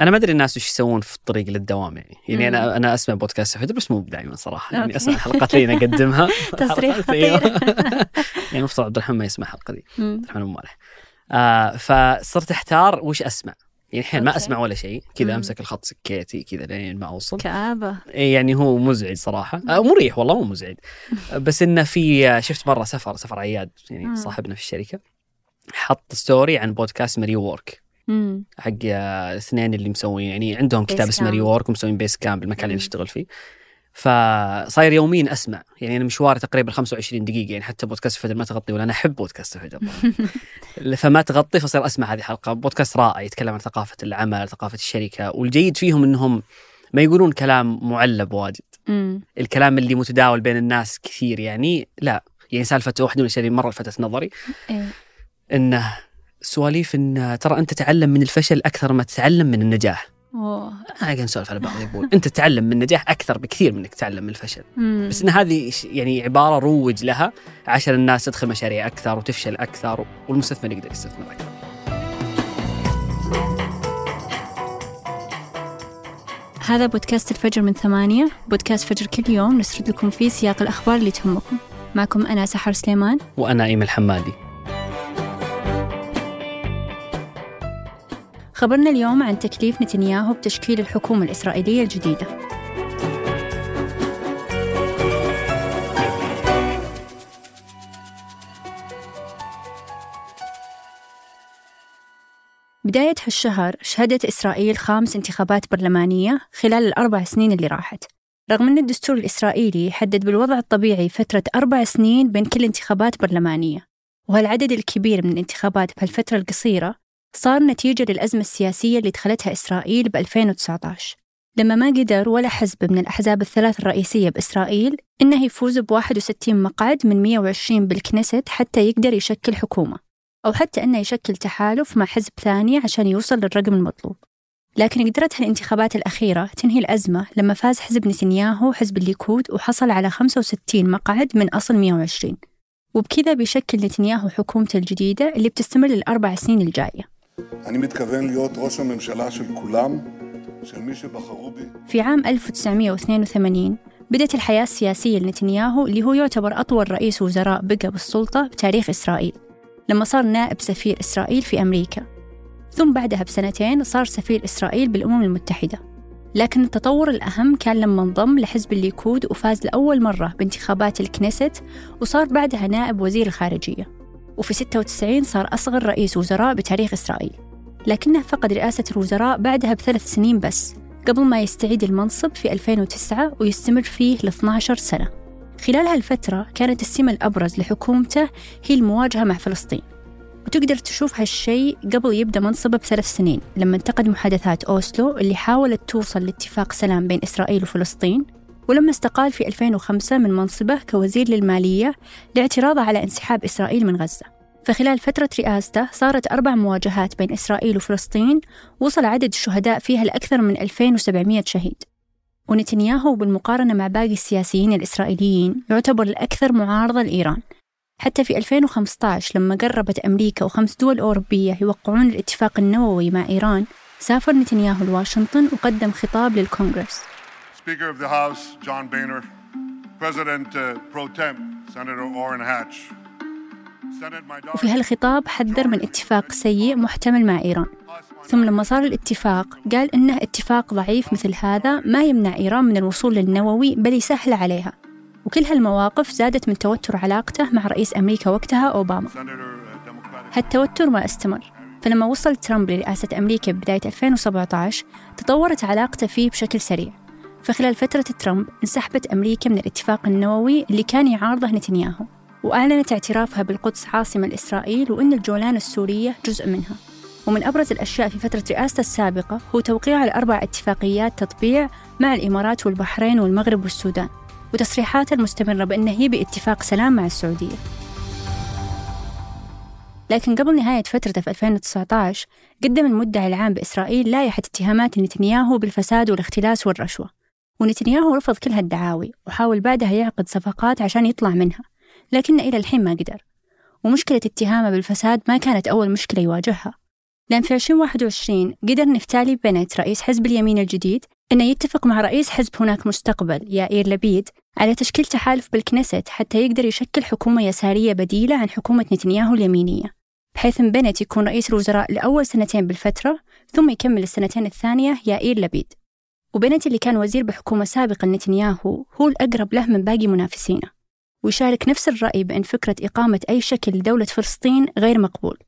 أنا ما أدري الناس وش يسوون في الطريق للدوام يعني يعني أنا أنا أسمع بودكاست فجر بس مو دائما صراحة يعني. أسمع الحلقات اللي أنا أقدمها تصريح. خطير. يعني المفترض عبد الرحمن ما يسمع الحلقة دي. عبد الرحمن مالح آه فصرت أحتار وش أسمع يعني الحين ما. أسمع ولا شيء كذا. أمسك الخط سكيتي كذا لين ما أوصل كآبة إيه يعني هو مزعج صراحة آه مريح والله مو مزعج بس إنه في آه، شفت مرة سفر سفر عياد يعني. صاحبنا في الشركة حط ستوري عن بودكاست مري وورك مم. حق الاثنين اللي مسوين يعني عندهم كتاب اسمه ري كامب. وورك ومسوين بيس كامب المكان اللي. نشتغل فيه فصاير يوميا أسمع يعني أنا مشواري تقريبا 25 دقيقة يعني حتى بودكاست فجر ما تغطي ولا أنا أحب بودكاست فجر فما تغطي فصير أسمع هذه الحلقة بودكاست رائع يتكلم عن ثقافة العمل ثقافة الشركة والجيد فيهم إنهم ما يقولون كلام معلب واجد مم. الكلام اللي متداول بين الناس كثير يعني لا يعني سالفة واحدة من الاشياء اللي مرة لفتت نظري إيه. إنه سواليف إن ترى أنت تتعلم من الفشل أكثر ما تتعلم من النجاح. أنا قاعد نسولف على بعض يقول أنت تتعلم من النجاح أكثر بكثير من إنك تتعلم من الفشل. مم. بس إن هذه يعني عبارة روج لها عشان الناس تدخل مشاريع أكثر وتفشل أكثر والمستثمر يقدر يستثمر أكثر. هذا بودكاست الفجر من ثمانية. بودكاست فجر كل يوم نسرد لكم فيه سياق الأخبار اللي تهمكم. معكم أنا سحر سليمان. وأنا ايمن الحمادي خبرنا اليوم عن تكليف نتنياهو بتشكيل الحكومة الإسرائيلية الجديدة. بداية هالشهر شهدت إسرائيل خامس انتخابات برلمانية خلال الأربع سنين اللي راحت. رغم أن الدستور الإسرائيلي حدد بالوضع الطبيعي فترة أربع سنين بين كل انتخابات برلمانية وهالعدد الكبير من الانتخابات بهالفترة القصيرة صار نتيجة للأزمة السياسية اللي دخلتها إسرائيل ب 2019 لما ما قدر ولا حزب من الأحزاب الثلاث الرئيسية بإسرائيل إنه يفوز ب 61 مقعد من 120 بالكنيست حتى يقدر يشكل حكومة أو حتى إنه يشكل تحالف مع حزب ثاني عشان يوصل للرقم المطلوب. لكن قدرت هالانتخابات الأخيرة تنهي الأزمة لما فاز حزب نتنياهو حزب الليكود وحصل على 65 مقعد من أصل 120 وبكذا بيشكل نتنياهو حكومته الجديدة اللي بتستمر للأربع سنين الجاية. אני מתכוון להיות ראש הממשלה של כולם, של מי שבחרו בי. في عام 1982 بدأت الحياة السياسية لنتنياهو اللي هو يعتبر أطول رئيس وزراء بقى بالسلطة بتاريخ إسرائيل لما صار نائب سفير إسرائيل في أمريكا ثم بعدها بسنتين صار سفير إسرائيل بالأمم المتحدة لكن التطور الأهم كان لما انضم لحزب الليكود وفاز لأول مرة بانتخابات الكنيست وصار بعدها نائب وزير الخارجية وفي 96 صار أصغر رئيس وزراء بتاريخ إسرائيل. لكنه فقد رئاسة الوزراء بعدها بثلاث سنين بس قبل ما يستعيد المنصب في 2009 ويستمر فيه ل 12 سنة. خلال هالفترة كانت السمة الأبرز لحكومته هي المواجهة مع فلسطين. وتقدر تشوف هالشيء قبل يبدأ منصبه بثلاث سنين لما انتقد محادثات أوسلو اللي حاولت توصل لاتفاق سلام بين إسرائيل وفلسطين. ولما استقال في 2005 من منصبه كوزير للمالية لاعتراضه على انسحاب إسرائيل من غزة. فخلال فترة رئاسته صارت أربع مواجهات بين إسرائيل وفلسطين وصل عدد الشهداء فيها لأكثر من 2700 شهيد. ونتنياهو بالمقارنة مع باقي السياسيين الإسرائيليين يعتبر الأكثر معارضة لإيران. حتى في 2015 لما قربت أمريكا وخمس دول أوروبية يوقعون الاتفاق النووي مع إيران سافر نتنياهو لواشنطن وقدم خطاب للكونغرس. Speaker of the House, John Boehner. President uh, Pro Tem, Senator Orrin Hatch. وفي هالخطاب حذر من اتفاق سيء محتمل مع إيران ثم لما صار الاتفاق قال إنه اتفاق ضعيف مثل هذا ما يمنع إيران من الوصول للنووي بل يسهل عليها وكل هالمواقف زادت من توتر علاقته مع رئيس أمريكا وقتها أوباما uh. هالتوتر ما استمر فلما وصل ترامب لرئاسة أمريكا ببداية 2017 تطورت علاقته فيه بشكل سريع فخلال فترة ترامب انسحبت أمريكا من الاتفاق النووي اللي كان يعارضه نتنياهو وأعلنت اعترافها بالقدس عاصمة لإسرائيل وأن الجولان السورية جزء منها. ومن أبرز الأشياء في فترة رئاسته السابقة هو توقيع الأربع اتفاقيات تطبيع مع الإمارات والبحرين والمغرب والسودان وتصريحاته المستمرة بأنه يبي اتفاق سلام مع السعودية. لكن قبل نهاية فترته في 2019 قدم المدعي العام بإسرائيل لائحة اتهامات نتنياهو بالفساد والاختلاس والرشوة. ونتنياهو رفض كل هالدعاوي وحاول بعدها يعقد صفقات عشان يطلع منها لكن إلى الحين ما قدر ومشكلة اتهامه بالفساد ما كانت أول مشكلة يواجهها. لأن في 2021 قدر نفتالي بنت رئيس حزب اليمين الجديد أنه يتفق مع رئيس حزب هناك مستقبل يائير لبيد على تشكيل تحالف بالكنيست حتى يقدر يشكل حكومة يسارية بديلة عن حكومة نتنياهو اليمينية بحيث أن بنت يكون رئيس الوزراء لأول سنتين بالفترة ثم يكمل السنتين الثانية يائير لبيد. وبنت اللي كان وزير بحكومة سابقة لنتنياهو هو الأقرب له من باقي منافسينه ويشارك نفس الرأي بأن فكرة إقامة أي شكل لدولة فلسطين غير مقبول.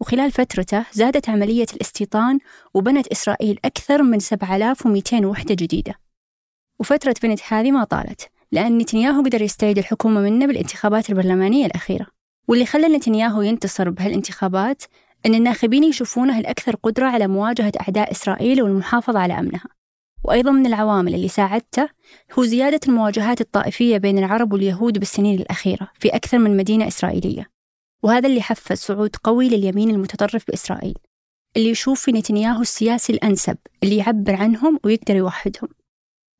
وخلال فترته زادت عملية الاستيطان وبنت إسرائيل أكثر من 7200 وحدة جديدة. وفترة بنت هذه ما طالت لأن نتنياهو قدر يستعيد الحكومة منه بالانتخابات البرلمانية الأخيرة. واللي خلى نتنياهو ينتصر بهالانتخابات أن الناخبين يشوفونه الأكثر قدرة على مواجهة أعداء إسرائيل والمحافظة على أمنها. وأيضا من العوامل اللي ساعدته هو زيادة المواجهات الطائفية بين العرب واليهود بالسنين الأخيرة في أكثر من مدينة إسرائيلية. وهذا اللي حفز صعود قوي لليمين المتطرف بإسرائيل اللي يشوف في نتنياهو السياسي الأنسب اللي يعبر عنهم ويقدر يوحدهم.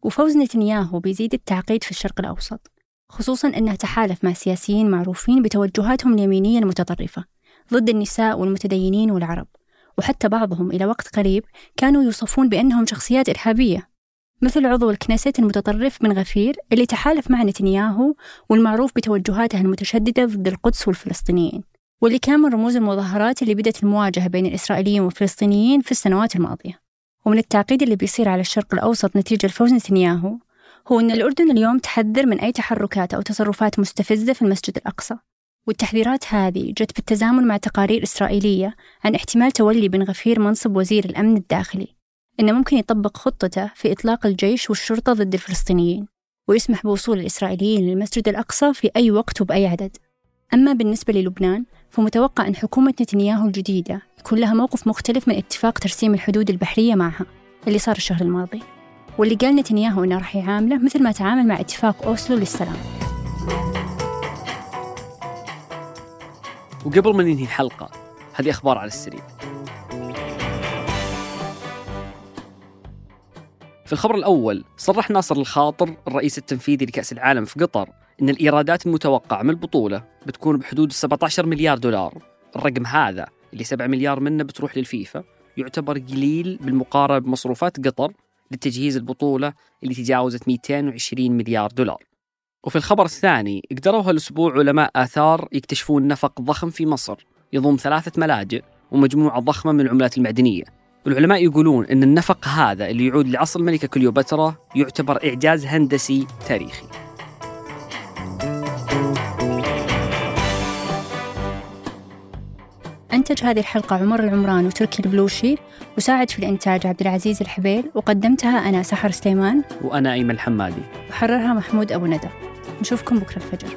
وفوز نتنياهو بيزيد التعقيد في الشرق الأوسط خصوصا أنه تحالف مع سياسيين معروفين بتوجهاتهم اليمينية المتطرفة ضد النساء والمتدينين والعرب. وحتى بعضهم إلى وقت قريب كانوا يوصفون بأنهم شخصيات إرهابية مثل عضو الكنيست المتطرف من غفير اللي تحالف مع نتنياهو والمعروف بتوجهاته المتشددة ضد القدس والفلسطينيين واللي كان من رموز المظاهرات اللي بدت المواجهة بين الإسرائيليين والفلسطينيين في السنوات الماضية. ومن التعقيد اللي بيصير على الشرق الأوسط نتيجة فوز نتنياهو هو أن الأردن اليوم تحذر من أي تحركات أو تصرفات مستفزة في المسجد الأقصى. والتحذيرات هذه جت بالتزامن مع تقارير إسرائيلية عن احتمال تولي بن غفير منصب وزير الأمن الداخلي إنه ممكن يطبق خطته في إطلاق الجيش والشرطة ضد الفلسطينيين ويسمح بوصول الإسرائيليين للمسجد الأقصى في أي وقت وبأي عدد. أما بالنسبة للبنان فمتوقع أن حكومة نتنياهو الجديدة يكون لها موقف مختلف من اتفاق ترسيم الحدود البحرية معها اللي صار الشهر الماضي واللي قال نتنياهو أنه راح يعامله مثل ما تعامل مع اتفاق أوسلو للسلام. وقبل ما ننهي الحلقة هذه أخبار على السريع. في الخبر الأول صرح ناصر الخاطر الرئيس التنفيذي لكأس العالم في قطر أن الإيرادات المتوقعة من البطولة بتكون بحدود 17 مليار دولار. الرقم هذا اللي 7 مليار منه بتروح للفيفا يعتبر قليل بالمقارنة بمصروفات قطر لتجهيز البطولة اللي تجاوزت 220 مليار دولار. وفي الخبر الثاني قدروا هالأسبوع علماء آثار يكتشفون نفق ضخم في مصر. يضم ثلاثة ملاجئ ومجموعة ضخمة من العملات المعدنية العلماء يقولون أن النفق هذا اللي يعود لعصر الملكة كليوباترا يعتبر إعجاز هندسي تاريخي. أنتج هذه الحلقة عمر العمران وتركي البلوشي وساعد في الإنتاج عبد العزيز الحبيل وقدمتها أنا سحر سليمان وأنا أيمن الحمادي. وحررها محمود أبو ندى. نشوفكم بكرة الفجر.